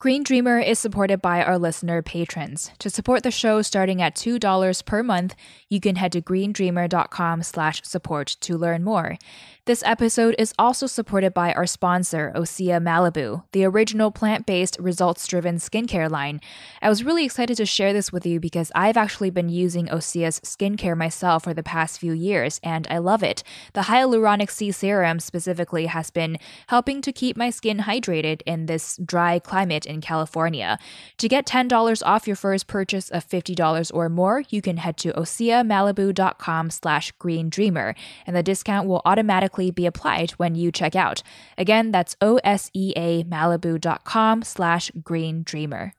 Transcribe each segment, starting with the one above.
Green Dreamer is supported by our listener patrons. To support the show starting at $2 per month, you can head to greendreamer.com slash support to learn more. This episode is also supported by our sponsor, Osea Malibu, the original plant based, results driven skincare line. I was really excited to share this with you because I've actually been using Osea's skincare myself for the past few years, and I love it. The hyaluronic C serum specifically has been helping to keep my skin hydrated in this dry climate in California. To get $10 off your first purchase of $50 or more, you can head to oseamalibu.com slash greendreamer, and the discount will automatically be applied when you check out. Again, that's oseamalibu.com slash green dreamer.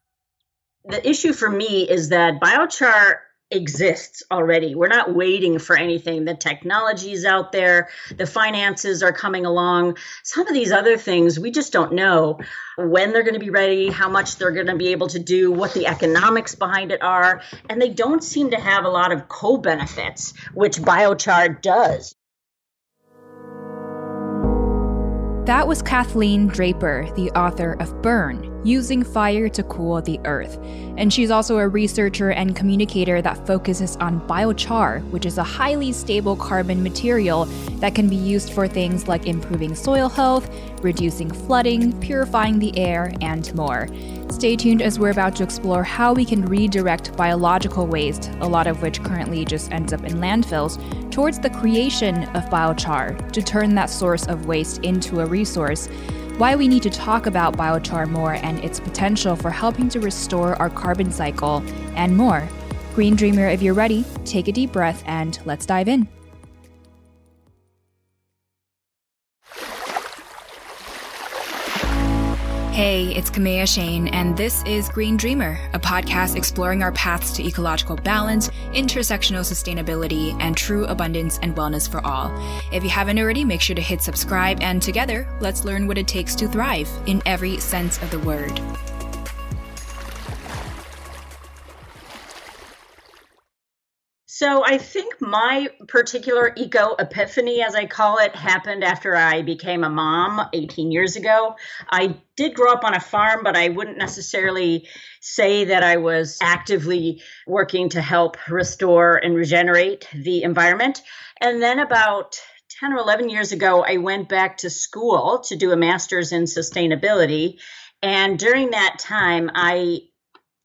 The issue for me is that biochar exists already. We're not waiting for anything. The technology is out there, the finances are coming along. Some of these other things, we just don't know when they're going to be ready, how much they're going to be able to do, what the economics behind it are. And they don't seem to have a lot of co benefits, which biochar does. That was Kathleen Draper, the author of Burn Using Fire to Cool the Earth. And she's also a researcher and communicator that focuses on biochar, which is a highly stable carbon material that can be used for things like improving soil health, reducing flooding, purifying the air, and more. Stay tuned as we're about to explore how we can redirect biological waste, a lot of which currently just ends up in landfills, towards the creation of biochar to turn that source of waste into a resource. Why we need to talk about biochar more and its potential for helping to restore our carbon cycle, and more. Green Dreamer, if you're ready, take a deep breath and let's dive in. Hey, it's Kamea Chayne, and this is Green Dreamer, a podcast exploring our paths to ecological balance, intersectional sustainability, and true abundance and wellness for all. If you haven't already, make sure to hit subscribe, and together, let's learn what it takes to thrive in every sense of the word. So I think my particular eco epiphany, as I call it, happened after I became a mom 18 years ago. I did grow up on a farm, but I wouldn't necessarily say that I was actively working to help restore and regenerate the environment. And then about 10 or 11 years ago, I went back to school to do a master's in sustainability. And during that time, I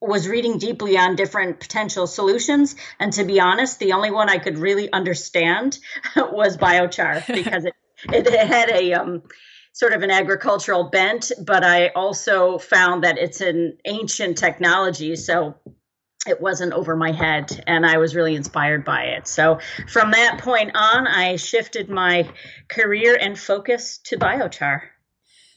was reading deeply on different potential solutions. And to be honest, the only one I could really understand was biochar because it, it, had a um, sort of an agricultural bent, but I also found that it's an ancient technology. So it wasn't over my head and I was really inspired by it. So from that point on, I shifted my career and focus to biochar.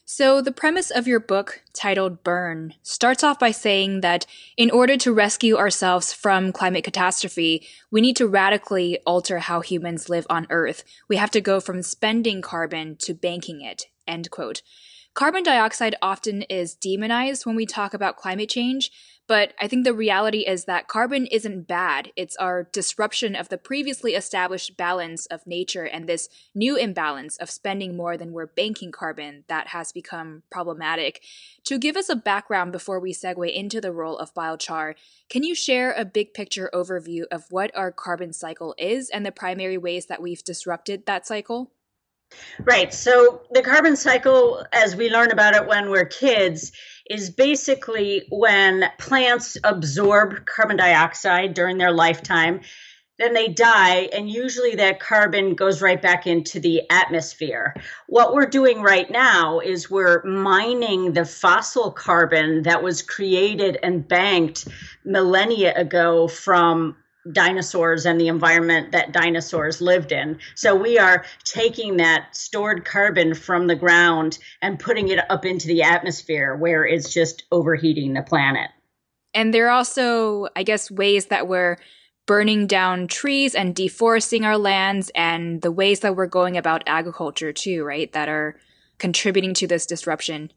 So, the premise of your book, titled Burn, starts off by saying that in order to rescue ourselves from climate catastrophe, we need to radically alter how humans live on Earth. We have to go from spending carbon to banking it. End quote. Carbon dioxide often is demonized when we talk about climate change, But I think the reality is that carbon isn't bad. It's our disruption of the previously established balance of nature and this new imbalance of spending more than we're banking carbon that has become problematic. To give us a background before we segue into the role of biochar, can you share a big picture overview of what our carbon cycle is and the primary ways that we've disrupted that cycle? Right. So the carbon cycle, as we learn about it when we're kids, is basically when plants absorb carbon dioxide during their lifetime. Then they die, and usually that carbon goes right back into the atmosphere. What we're doing right now is we're mining the fossil carbon that was created and banked millennia ago from dinosaurs and the environment that dinosaurs lived in. So we are taking that stored carbon from the ground and putting it up into the atmosphere where it's just overheating the planet. And there are also, I guess, ways that we're burning down trees and deforesting our lands and the ways that we're going about agriculture too, right? That are contributing to this disruption.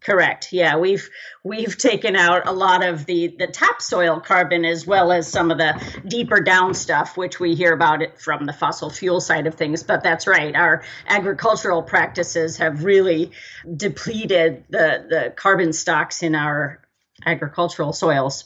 Correct. Yeah, we've we've taken out a lot of the the topsoil carbon as well as some of the deeper down stuff, which we hear about it from the fossil fuel side of things. But that's right. Our agricultural practices have really depleted the the carbon stocks in our agricultural soils.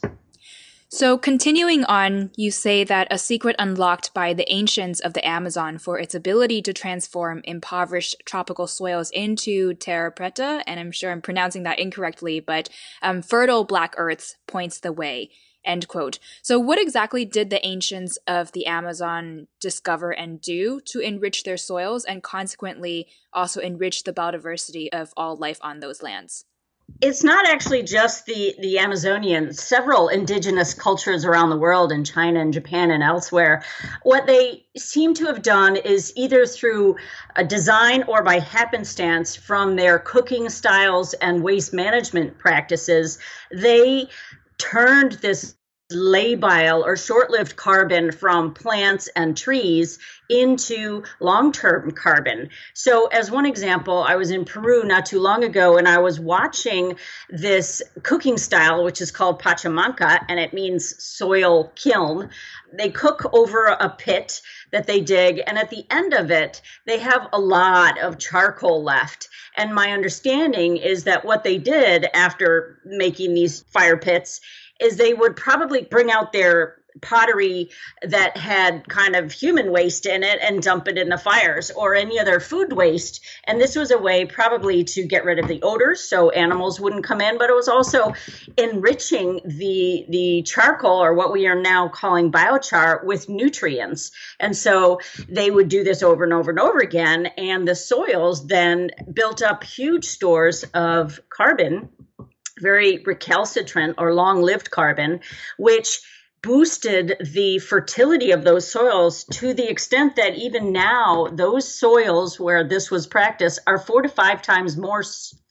So, continuing on, you say that a secret unlocked by the ancients of the Amazon for its ability to transform impoverished tropical soils into terra preta, and I'm sure I'm pronouncing that incorrectly, but um, fertile black earths points the way. End quote. So, what exactly did the ancients of the Amazon discover and do to enrich their soils and consequently also enrich the biodiversity of all life on those lands? It's not actually just the the Amazonian. Several indigenous cultures around the world, in China and Japan and elsewhere, what they seem to have done is either through a design or by happenstance from their cooking styles and waste management practices, they turned this labile or short lived carbon from plants and trees into long term carbon. So, as one example, I was in Peru not too long ago and I was watching this cooking style, which is called pachamanca, and it means soil kiln. They cook over a pit that they dig, and at the end of it, they have a lot of charcoal left. And my understanding is that what they did after making these fire pits is they would probably bring out their pottery that had kind of human waste in it and dump it in the fires or any other food waste. And this was a way probably to get rid of the odors so animals wouldn't come in but it was also enriching the the charcoal or what we are now calling biochar with nutrients. And so they would do this over and over and over again. And the soils then built up huge stores of carbon very recalcitrant or long lived carbon, which boosted the fertility of those soils to the extent that even now, those soils where this was practiced are four to five times more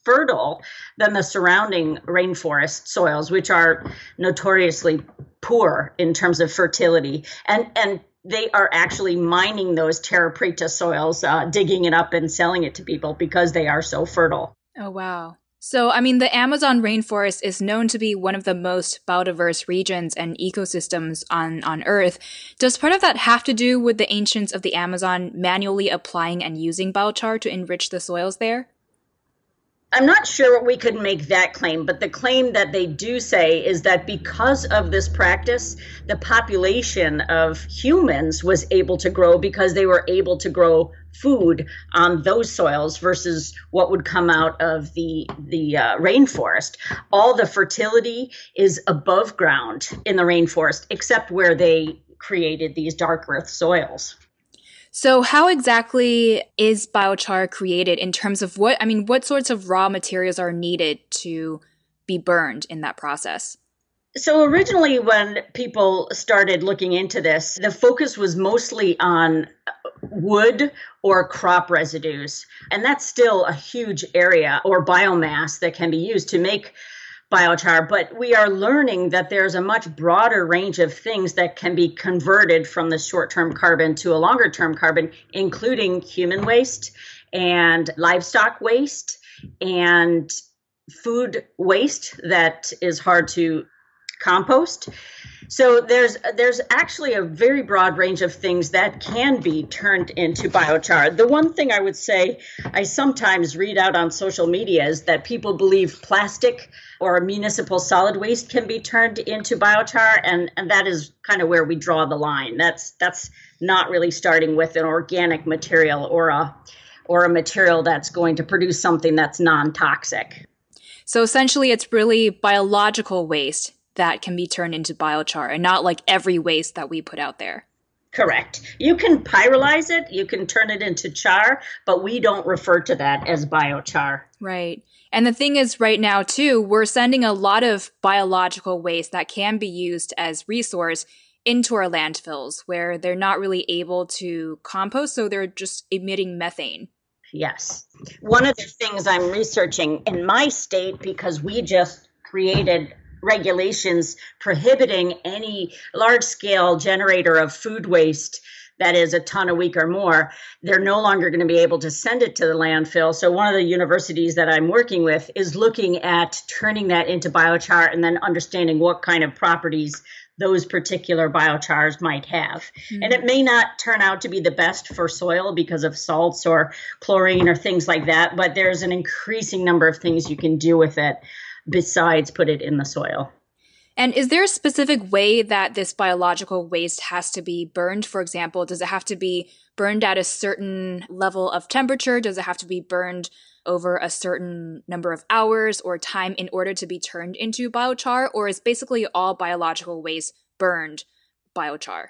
fertile than the surrounding rainforest soils, which are notoriously poor in terms of fertility. And, and they are actually mining those terra preta soils, uh, digging it up and selling it to people because they are so fertile. Oh, wow. So, I mean, the Amazon rainforest is known to be one of the most biodiverse regions and ecosystems on, on Earth. Does part of that have to do with the ancients of the Amazon manually applying and using biochar to enrich the soils there? I'm not sure what we could make that claim, but the claim that they do say is that because of this practice, the population of humans was able to grow because they were able to grow food on those soils versus what would come out of the the uh, rainforest. All the fertility is above ground in the rainforest, except where they created these dark earth soils. So, how exactly is biochar created in terms of what, I mean, what sorts of raw materials are needed to be burned in that process? So, originally, when people started looking into this, the focus was mostly on wood or crop residues. And that's still a huge area or biomass that can be used to make biochar, but we are learning that there's a much broader range of things that can be converted from the short term carbon to a longer term carbon, including human waste and livestock waste and food waste that is hard to compost. So there's there's actually a very broad range of things that can be turned into biochar. The one thing I would say I sometimes read out on social media is that people believe plastic or municipal solid waste can be turned into biochar and and that is kind of where we draw the line. That's that's not really starting with an organic material or a or a material that's going to produce something that's non-toxic. So essentially it's really biological waste that can be turned into biochar and not like every waste that we put out there. Correct. You can pyrolyze it, you can turn it into char, but we don't refer to that as biochar. Right. And the thing is, right now, too, we're sending a lot of biological waste that can be used as resource into our landfills where they're not really able to compost, so they're just emitting methane. Yes. One of the things I'm researching in my state, because we just created regulations prohibiting any large scale generator of food waste that is a ton a week or more, they're no longer going to be able to send it to the landfill. So, one of the universities that I'm working with is looking at turning that into biochar and then understanding what kind of properties those particular biochars might have. Mm-hmm. And it may not turn out to be the best for soil because of salts or chlorine or things like that, but there's an increasing number of things you can do with it besides put it in the soil. And is there a specific way that this biological waste has to be burned? For example, does it have to be burned at a certain level of temperature? Does it have to be burned over a certain number of hours or time in order to be turned into biochar? Or is basically all biological waste burned biochar?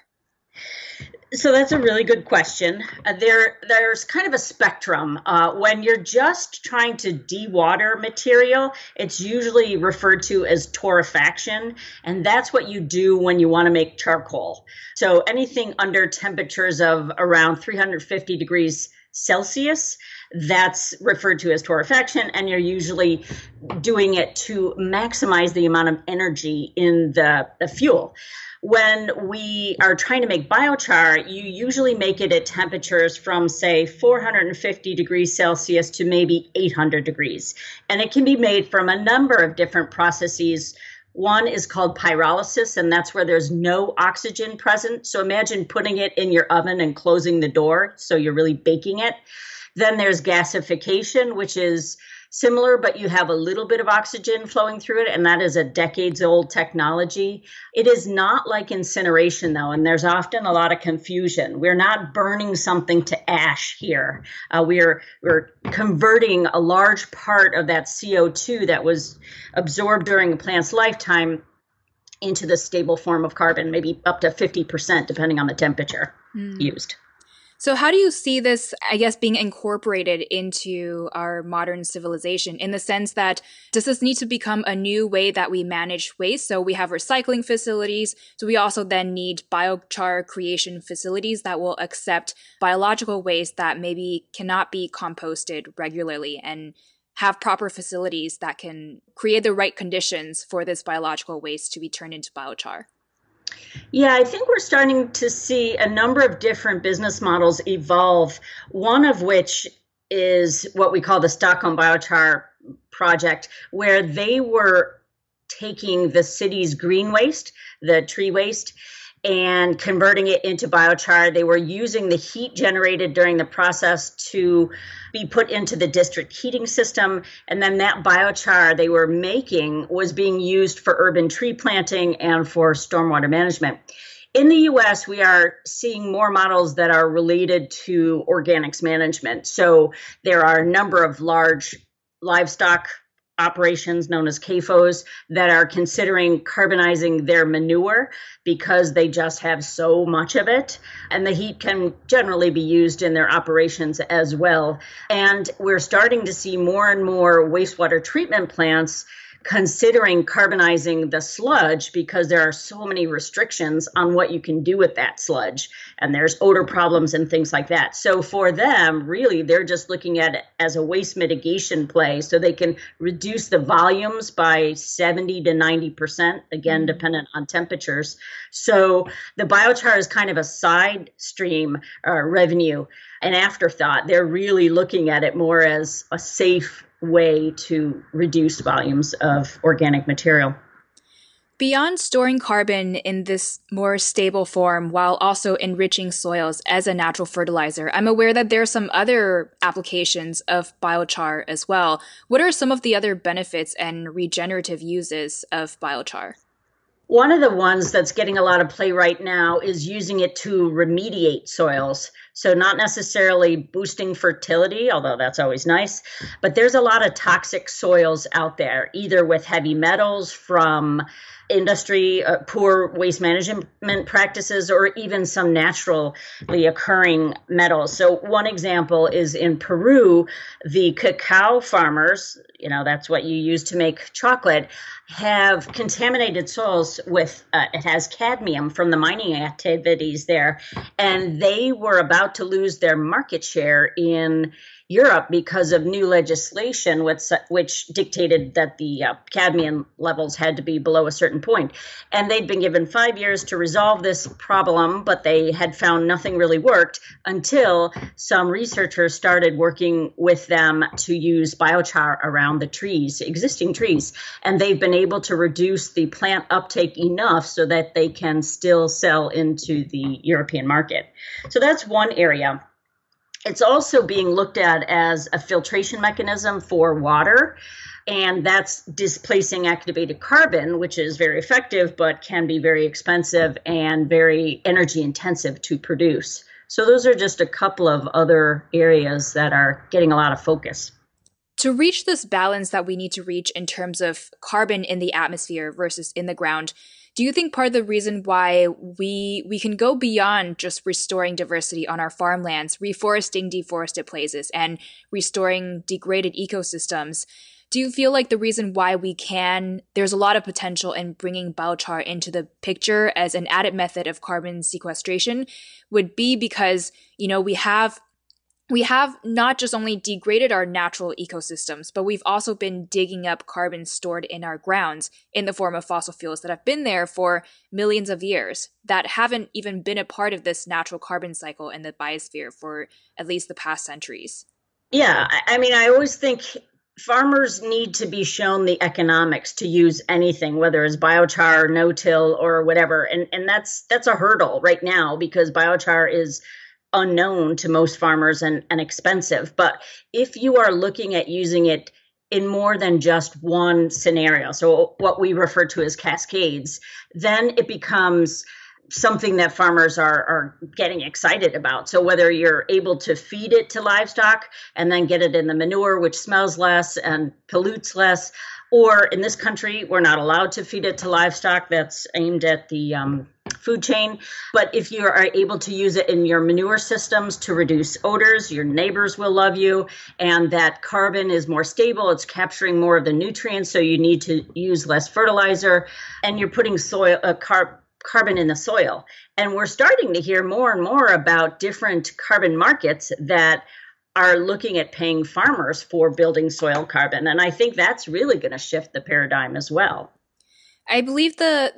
So that's a really good question. Uh, there, there's kind of a spectrum. Uh, when you're just trying to dewater material, it's usually referred to as torrefaction, and that's what you do when you want to make charcoal. So anything under temperatures of around 350 degrees Celsius, that's referred to as torrefaction, and you're usually doing it to maximize the amount of energy in the, the fuel when we are trying to make biochar, you usually make it at temperatures from, say, 450 degrees Celsius to maybe 800 degrees. And it can be made from a number of different processes. One is called pyrolysis, and that's where there's no oxygen present. So imagine putting it in your oven and closing the door so you're really baking it. Then there's gasification, which is similar, but you have a little bit of oxygen flowing through it, and that is a decades old technology. It is not like incineration, though, and there's often a lot of confusion. We're not burning something to ash here. Uh, we're we're converting a large part of that CO2 that was absorbed during a plant's lifetime into the stable form of carbon, maybe up to 50%, depending on the temperature mm. used. So, how do you see this, I guess, being incorporated into our modern civilization in the sense that does this need to become a new way that we manage waste? So, we have recycling facilities. So, we also then need biochar creation facilities that will accept biological waste that maybe cannot be composted regularly and have proper facilities that can create the right conditions for this biological waste to be turned into biochar. Yeah, I think we're starting to see a number of different business models evolve, one of which is what we call the Stockholm Biochar project, where they were taking the city's green waste, the tree waste, and converting it into biochar. They were using the heat generated during the process to be put into the district heating system. And then that biochar they were making was being used for urban tree planting and for stormwater management. In the US, we are seeing more models that are related to organics management. So there are a number of large livestock operations known as CAFOs that are considering carbonizing their manure because they just have so much of it. And the heat can generally be used in their operations as well. And we're starting to see more and more wastewater treatment plants considering carbonizing the sludge because there are so many restrictions on what you can do with that sludge and there's odor problems and things like that. So for them, really they're just looking at it as a waste mitigation play so they can reduce the volumes by 70 to 90% again mm-hmm. dependent on temperatures. So the biochar is kind of a side stream uh, revenue an afterthought. They're really looking at it more as a safe way to reduce volumes of organic material. Beyond storing carbon in this more stable form while also enriching soils as a natural fertilizer, I'm aware that there are some other applications of biochar as well. What are some of the other benefits and regenerative uses of biochar? One of the ones that's getting a lot of play right now is using it to remediate soils. So, not necessarily boosting fertility, although that's always nice, but there's a lot of toxic soils out there, either with heavy metals from industry, uh, poor waste management practices, or even some naturally occurring metals. So, one example is in Peru, the cacao farmers, you know, that's what you use to make chocolate, have contaminated soils with, uh, it has cadmium from the mining activities there. And they were about to lose their market share in Europe because of new legislation, which, which dictated that the uh, cadmium levels had to be below a certain point. And they'd been given five years to resolve this problem, but they had found nothing really worked until some researchers started working with them to use biochar around the trees, existing trees. And they've been able to reduce the plant uptake enough so that they can still sell into the European market. So that's one area. It's also being looked at as a filtration mechanism for water, and that's displacing activated carbon, which is very effective but can be very expensive and very energy intensive to produce. So, those are just a couple of other areas that are getting a lot of focus. To reach this balance that we need to reach in terms of carbon in the atmosphere versus in the ground, do you think part of the reason why we we can go beyond just restoring diversity on our farmlands, reforesting deforested places, and restoring degraded ecosystems? Do you feel like the reason why we can, there's a lot of potential in bringing biochar into the picture as an added method of carbon sequestration would be because, you know, we have we have not just only degraded our natural ecosystems, but we've also been digging up carbon stored in our grounds in the form of fossil fuels that have been there for millions of years that haven't even been a part of this natural carbon cycle in the biosphere for at least the past centuries. Yeah, I mean, I always think farmers need to be shown the economics to use anything whether it's biochar no-till or whatever and and that's that's a hurdle right now because biochar is unknown to most farmers and, and expensive. But if you are looking at using it in more than just one scenario, so what we refer to as cascades, then it becomes something that farmers are, are getting excited about. So whether you're able to feed it to livestock and then get it in the manure, which smells less and pollutes less, or in this country, we're not allowed to feed it to livestock. That's aimed at the um, food chain. But if you are able to use it in your manure systems to reduce odors, your neighbors will love you. And that carbon is more stable, it's capturing more of the nutrients, so you need to use less fertilizer. And you're putting soil, uh, carb, carbon in the soil. And we're starting to hear more and more about different carbon markets that are looking at paying farmers for building soil carbon. And I think that's really going to shift the paradigm as well. I believe the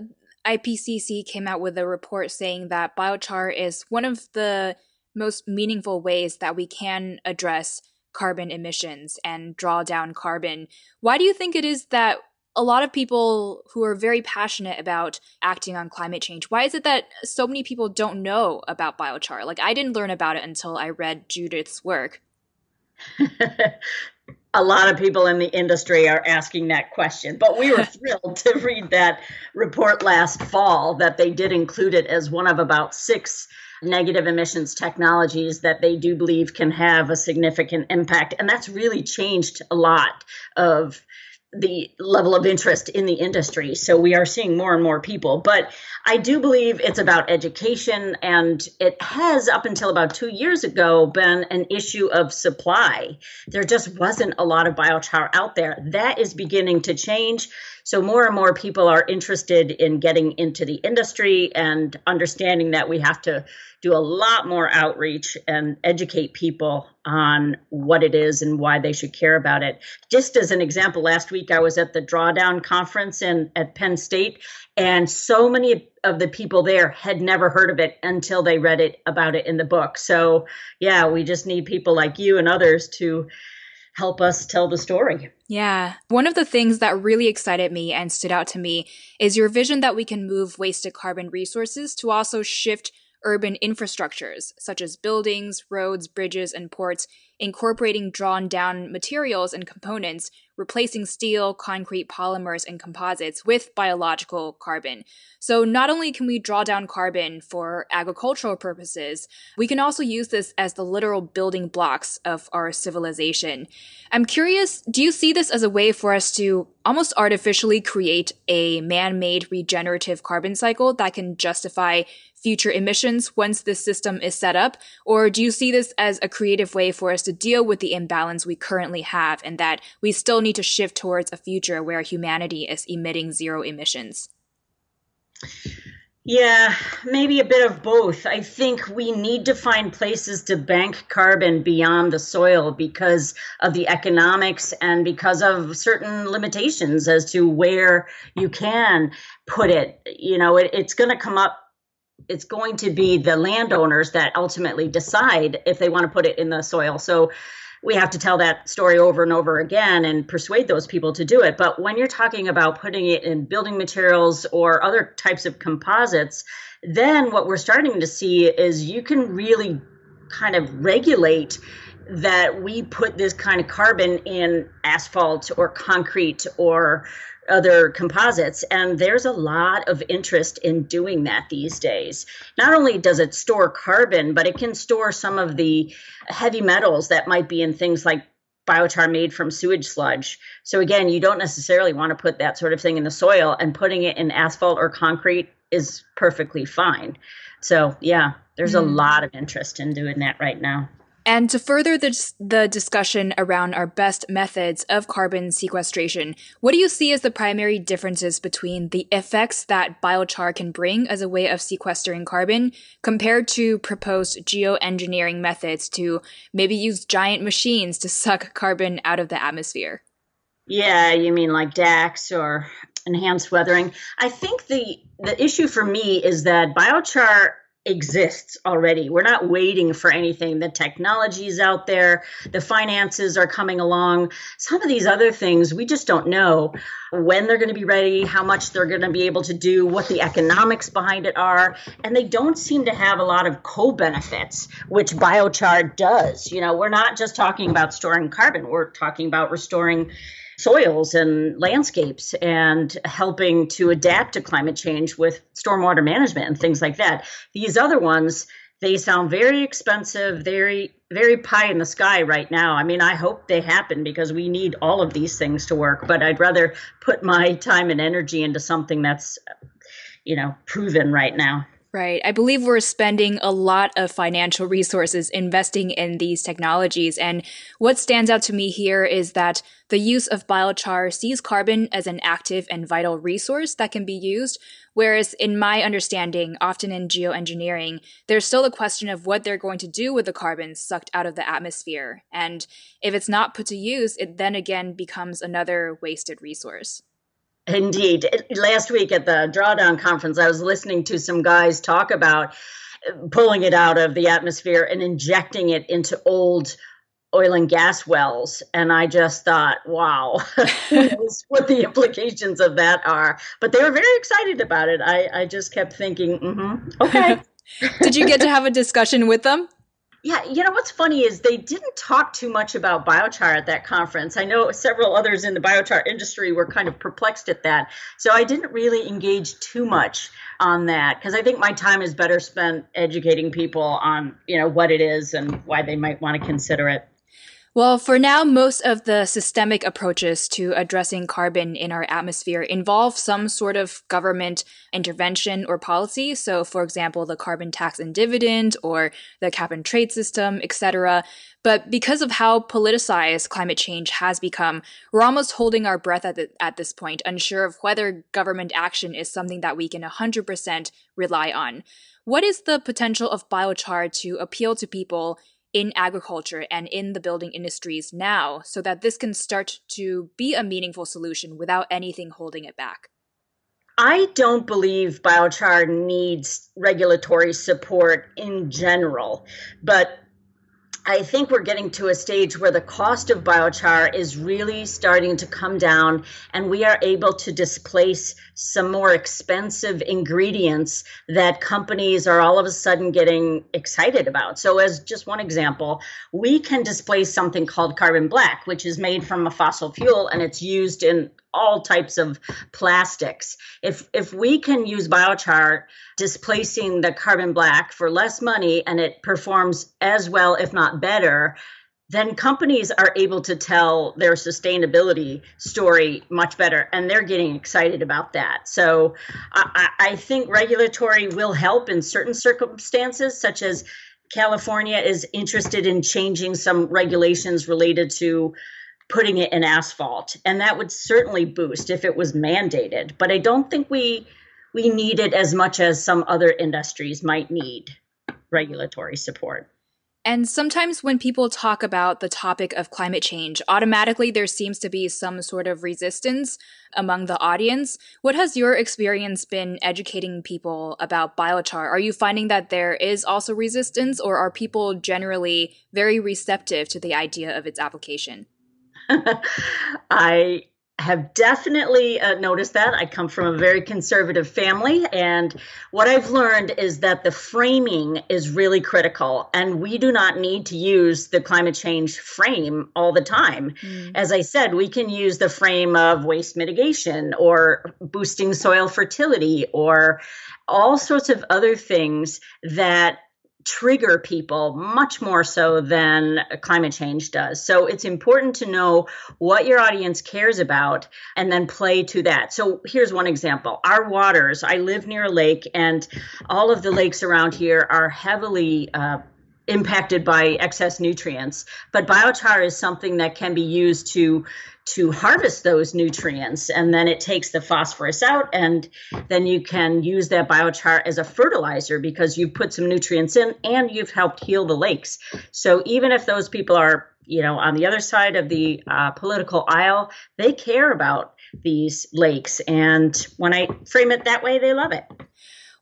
IPCC came out with a report saying that biochar is one of the most meaningful ways that we can address carbon emissions and draw down carbon. Why do you think it is that a lot of people who are very passionate about acting on climate change, why is it that so many people don't know about biochar? Like, I didn't learn about it until I read Judith's work. a lot of people in the industry are asking that question. But we were thrilled to read that report last fall that they did include it as one of about six negative emissions technologies that they do believe can have a significant impact. And that's really changed a lot of the level of interest in the industry. So we are seeing more and more people. But I do believe it's about education, and it has, up until about two years ago, been an issue of supply. There just wasn't a lot of biochar out there. That is beginning to change. So more and more people are interested in getting into the industry and understanding that we have to do a lot more outreach and educate people on what it is and why they should care about it. Just as an example, last week I was at the Drawdown conference in at Penn State, and so many of the people there had never heard of it until they read it about it in the book. So yeah, we just need people like you and others to help us tell the story. Yeah. One of the things that really excited me and stood out to me is your vision that we can move wasted carbon resources to also shift urban infrastructures, such as buildings, roads, bridges, and ports, incorporating drawn down materials and components replacing steel, concrete, polymers, and composites with biological carbon. So not only can we draw down carbon for agricultural purposes, we can also use this as the literal building blocks of our civilization. I'm curious, do you see this as a way for us to almost artificially create a man-made regenerative carbon cycle that can justify future emissions once this system is set up? Or do you see this as a creative way for us to deal with the imbalance we currently have and that we still need to shift towards a future where humanity is emitting zero emissions? Yeah, maybe a bit of both. I think we need to find places to bank carbon beyond the soil because of the economics and because of certain limitations as to where you can put it. You know, it, it's going to come up it's going to be the landowners that ultimately decide if they want to put it in the soil. So we have to tell that story over and over again and persuade those people to do it. But when you're talking about putting it in building materials or other types of composites, then what we're starting to see is you can really kind of regulate that we put this kind of carbon in asphalt or concrete or other composites. And there's a lot of interest in doing that these days. Not only does it store carbon, but it can store some of the heavy metals that might be in things like biochar made from sewage sludge. So again, you don't necessarily want to put that sort of thing in the soil and putting it in asphalt or concrete is perfectly fine. So yeah, there's mm. a lot of interest in doing that right now. And to further the, the discussion around our best methods of carbon sequestration, what do you see as the primary differences between the effects that biochar can bring as a way of sequestering carbon compared to proposed geoengineering methods to maybe use giant machines to suck carbon out of the atmosphere? Yeah, you mean like DACs or enhanced weathering? I think the the issue for me is that biochar exists already. We're not waiting for anything. The technology is out there, the finances are coming along. Some of these other things, we just don't know when they're going to be ready, how much they're going to be able to do, what the economics behind it are. And they don't seem to have a lot of co benefits, which biochar does. You know, we're not just talking about storing carbon, we're talking about restoring soils and landscapes and helping to adapt to climate change with stormwater management and things like that. These other ones, they sound very expensive, very very pie in the sky right now. I mean, I hope they happen because we need all of these things to work, but I'd rather put my time and energy into something that's you know, proven right now. Right. I believe we're spending a lot of financial resources investing in these technologies. And what stands out to me here is that the use of biochar sees carbon as an active and vital resource that can be used. Whereas, in my understanding, often in geoengineering, there's still a question of what they're going to do with the carbon sucked out of the atmosphere. And if it's not put to use, it then again becomes another wasted resource. Indeed. Last week at the Drawdown Conference, I was listening to some guys talk about pulling it out of the atmosphere and injecting it into old oil and gas wells. And I just thought, wow, what the implications of that are. But they were very excited about it. I, I just kept thinking, mm-hmm, okay. Did you get to have a discussion with them? Yeah, you know what's funny is they didn't talk too much about biochar at that conference. I know several others in the biochar industry were kind of perplexed at that. So I didn't really engage too much on that because I think my time is better spent educating people on, you know, what it is and why they might want to consider it. Well, for now, most of the systemic approaches to addressing carbon in our atmosphere involve some sort of government intervention or policy. So, for example, the carbon tax and dividend or the cap and trade system, etc. But because of how politicized climate change has become, we're almost holding our breath at, the, at this point, unsure of whether government action is something that we can 100% rely on. What is the potential of biochar to appeal to people in agriculture and in the building industries now so that this can start to be a meaningful solution without anything holding it back? I don't believe biochar needs regulatory support in general, but I think we're getting to a stage where the cost of biochar is really starting to come down, and we are able to displace some more expensive ingredients that companies are all of a sudden getting excited about. So, as just one example, we can displace something called carbon black, which is made from a fossil fuel and it's used in all types of plastics. If if we can use biochar displacing the carbon black for less money and it performs as well if not better, then companies are able to tell their sustainability story much better and they're getting excited about that. So I, I, think regulatory will help in certain circumstances such as california is interested in changing some regulations related to putting it in asphalt and that would certainly boost if it was mandated but i don't think we we need it as much as some other industries might need regulatory support and sometimes when people talk about the topic of climate change, automatically there seems to be some sort of resistance among the audience. What has your experience been educating people about biochar? Are you finding that there is also resistance, or are people generally very receptive to the idea of its application? I have definitely uh, noticed that. I come from a very conservative family, and what I've learned is that the framing is really critical, and we do not need to use the climate change frame all the time. Mm. As I said, we can use the frame of waste mitigation or boosting soil fertility or all sorts of other things that trigger people much more so than climate change does. So it's important to know what your audience cares about and then play to that. So here's one example. Our waters, I live near a lake and all of the lakes around here are heavily uh, impacted by excess nutrients. But biochar is something that can be used to to harvest those nutrients and then it takes the phosphorus out and then you can use that biochar as a fertilizer because you've put some nutrients in and you've helped heal the lakes. So even if those people are you know on the other side of the uh, political aisle they care about these lakes and when i frame it that way they love it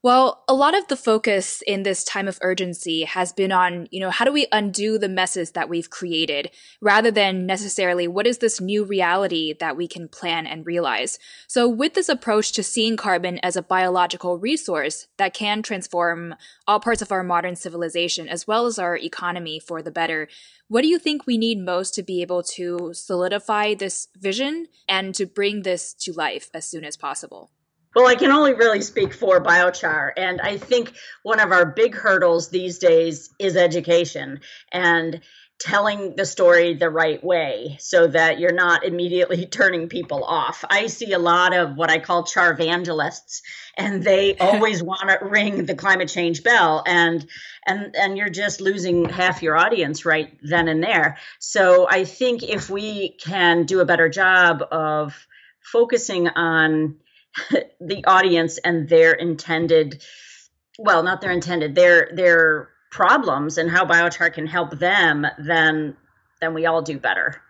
well, a lot of the focus in this time of urgency has been on, you know, how do we undo the messes that we've created rather than necessarily what is this new reality that we can plan and realize. So, with this approach to seeing carbon as a biological resource that can transform all parts of our modern civilization as well as our economy for the better, what do you think we need most to be able to solidify this vision and to bring this to life as soon as possible? Well, I can only really speak for biochar. And I think one of our big hurdles these days is education and telling the story the right way so that you're not immediately turning people off. I see a lot of what I call char evangelists and they always want to ring the climate change bell and and and you're just losing half your audience right then and there. So I think if we can do a better job of focusing on the audience and their intended well not their intended their their problems and how biochar can help them then then we all do better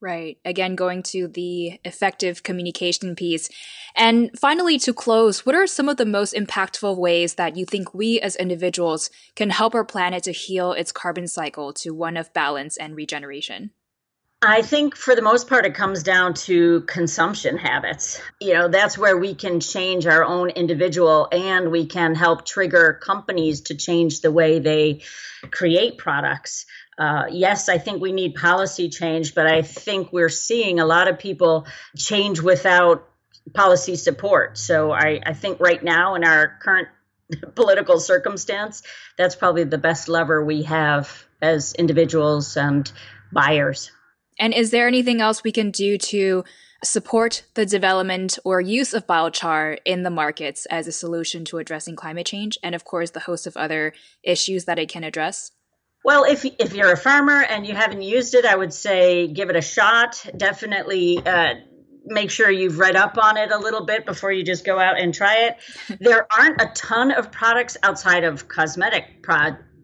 Right. Again, going to the effective communication piece. And finally, to close, what are some of the most impactful ways that you think we as individuals can help our planet to heal its carbon cycle to one of balance and regeneration? I think for the most part, it comes down to consumption habits. You know, that's where we can change our own individual and we can help trigger companies to change the way they create products. Uh, yes, I think we need policy change, but I think we're seeing a lot of people change without policy support. So I, I think right now in our current political circumstance, that's probably the best lever we have as individuals and buyers. And is there anything else we can do to support the development or use of biochar in the markets as a solution to addressing climate change and of course the host of other issues that it can address? Well, if if you're a farmer and you haven't used it, I would say give it a shot. Definitely uh, make sure you've read up on it a little bit before you just go out and try it. there aren't a ton of products outside of cosmetic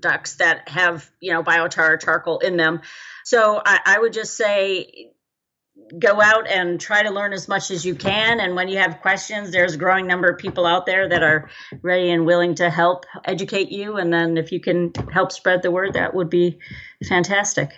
products that have you know biochar charcoal in them. So I, I would just say go out and try to learn as much as you can. And when you have questions, there's a growing number of people out there that are ready and willing to help educate you. And then if you can help spread the word, that would be fantastic.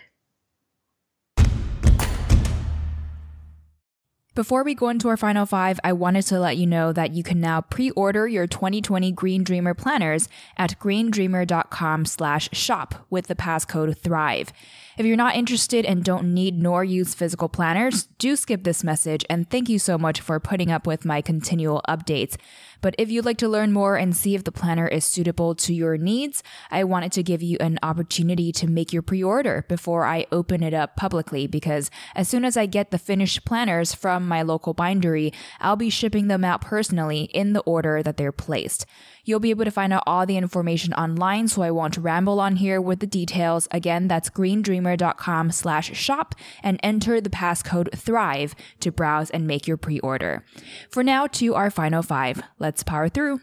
Before we go into our final five, I wanted to let you know that you can now pre-order your 2020 Green Dreamer planners at greendreamer.com slash shop with the passcode THRIVE. If you're not interested and don't need nor use physical planners, do skip this message and thank you so much for putting up with my continual updates. But if you'd like to learn more and see if the planner is suitable to your needs, I wanted to give you an opportunity to make your pre-order before I open it up publicly because as soon as I get the finished planners from my local bindery, I'll be shipping them out personally in the order that they're placed. You'll be able to find out all the information online, so I won't ramble on here with the details. Again, that's greendreamer.com slash shop and enter the passcode THRIVE to browse and make your pre-order. For now, to our final five. Let's power through.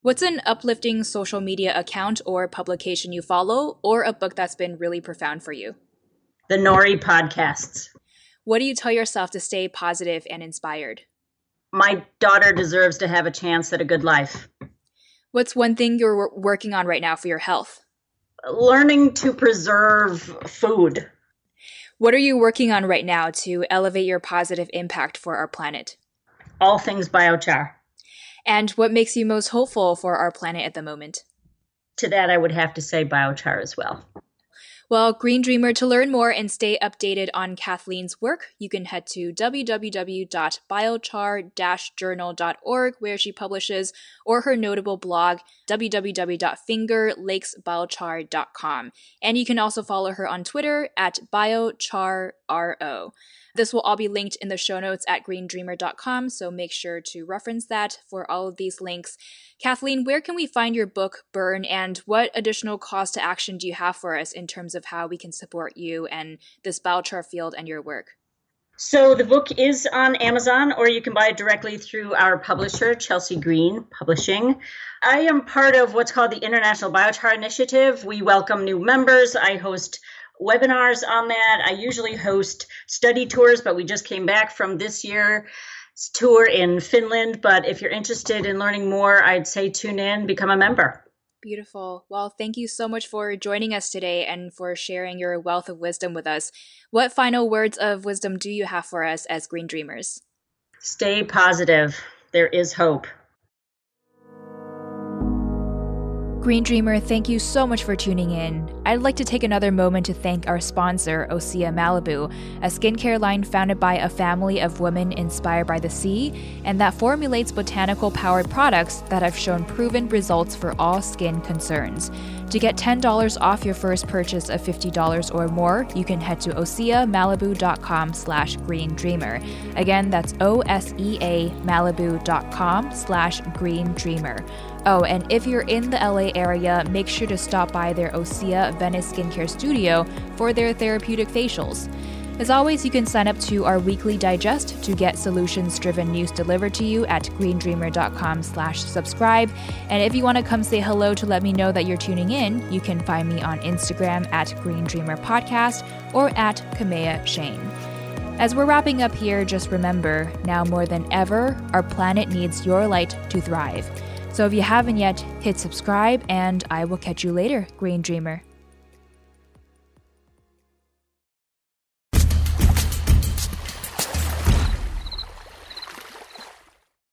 What's an uplifting social media account or publication you follow, or a book that's been really profound for you? The Nori podcasts. What do you tell yourself to stay positive and inspired? My daughter deserves to have a chance at a good life. What's one thing you're working on right now for your health? Learning to preserve food. What are you working on right now to elevate your positive impact for our planet? All things biochar. And what makes you most hopeful for our planet at the moment? To that, I would have to say biochar as well. Well, Green Dreamer, to learn more and stay updated on Kathleen's work, you can head to www.biochar-journal.org, where she publishes, or her notable blog, www.fingerlakesbiochar.com. And you can also follow her on Twitter at biocharro. This will all be linked in the show notes at greendreamer.com, so make sure to reference that for all of these links. Kathleen, where can we find your book, Burn, and what additional calls to action do you have for us in terms of how we can support you and this biochar field and your work? So the book is on Amazon, or you can buy it directly through our publisher, Chelsea Green Publishing. I am part of what's called the International Biochar Initiative. We welcome new members. I host webinars on that. I usually host study tours, but we just came back from this year's tour in Finland. But if you're interested in learning more, I'd say tune in, become a member. Beautiful. Well, thank you so much for joining us today and for sharing your wealth of wisdom with us. What final words of wisdom do you have for us as Green Dreamers? Stay positive. There is hope. Green Dreamer, thank you so much for tuning in. I'd like to take another moment to thank our sponsor, Osea Malibu, a skincare line founded by a family of women inspired by the sea and that formulates botanical powered products that have shown proven results for all skin concerns. To get $10 off your first purchase of $50 or more, you can head to oseamalibu.com slash green dreamer. Again, that's O-S-E-A malibu.com slash green dreamer. Oh, and if you're in the LA area, make sure to stop by their Osea Venice Skincare Studio for their therapeutic facials. As always, you can sign up to our weekly digest to get solutions-driven news delivered to you at greendreamer.com slash subscribe. And if you want to come say hello to let me know that you're tuning in, you can find me on Instagram at Green Dreamer Podcast or at Kamea Chayne. As we're wrapping up here, just remember, now more than ever, our planet needs your light to thrive. So if you haven't yet, hit subscribe, and I will catch you later, Green Dreamer.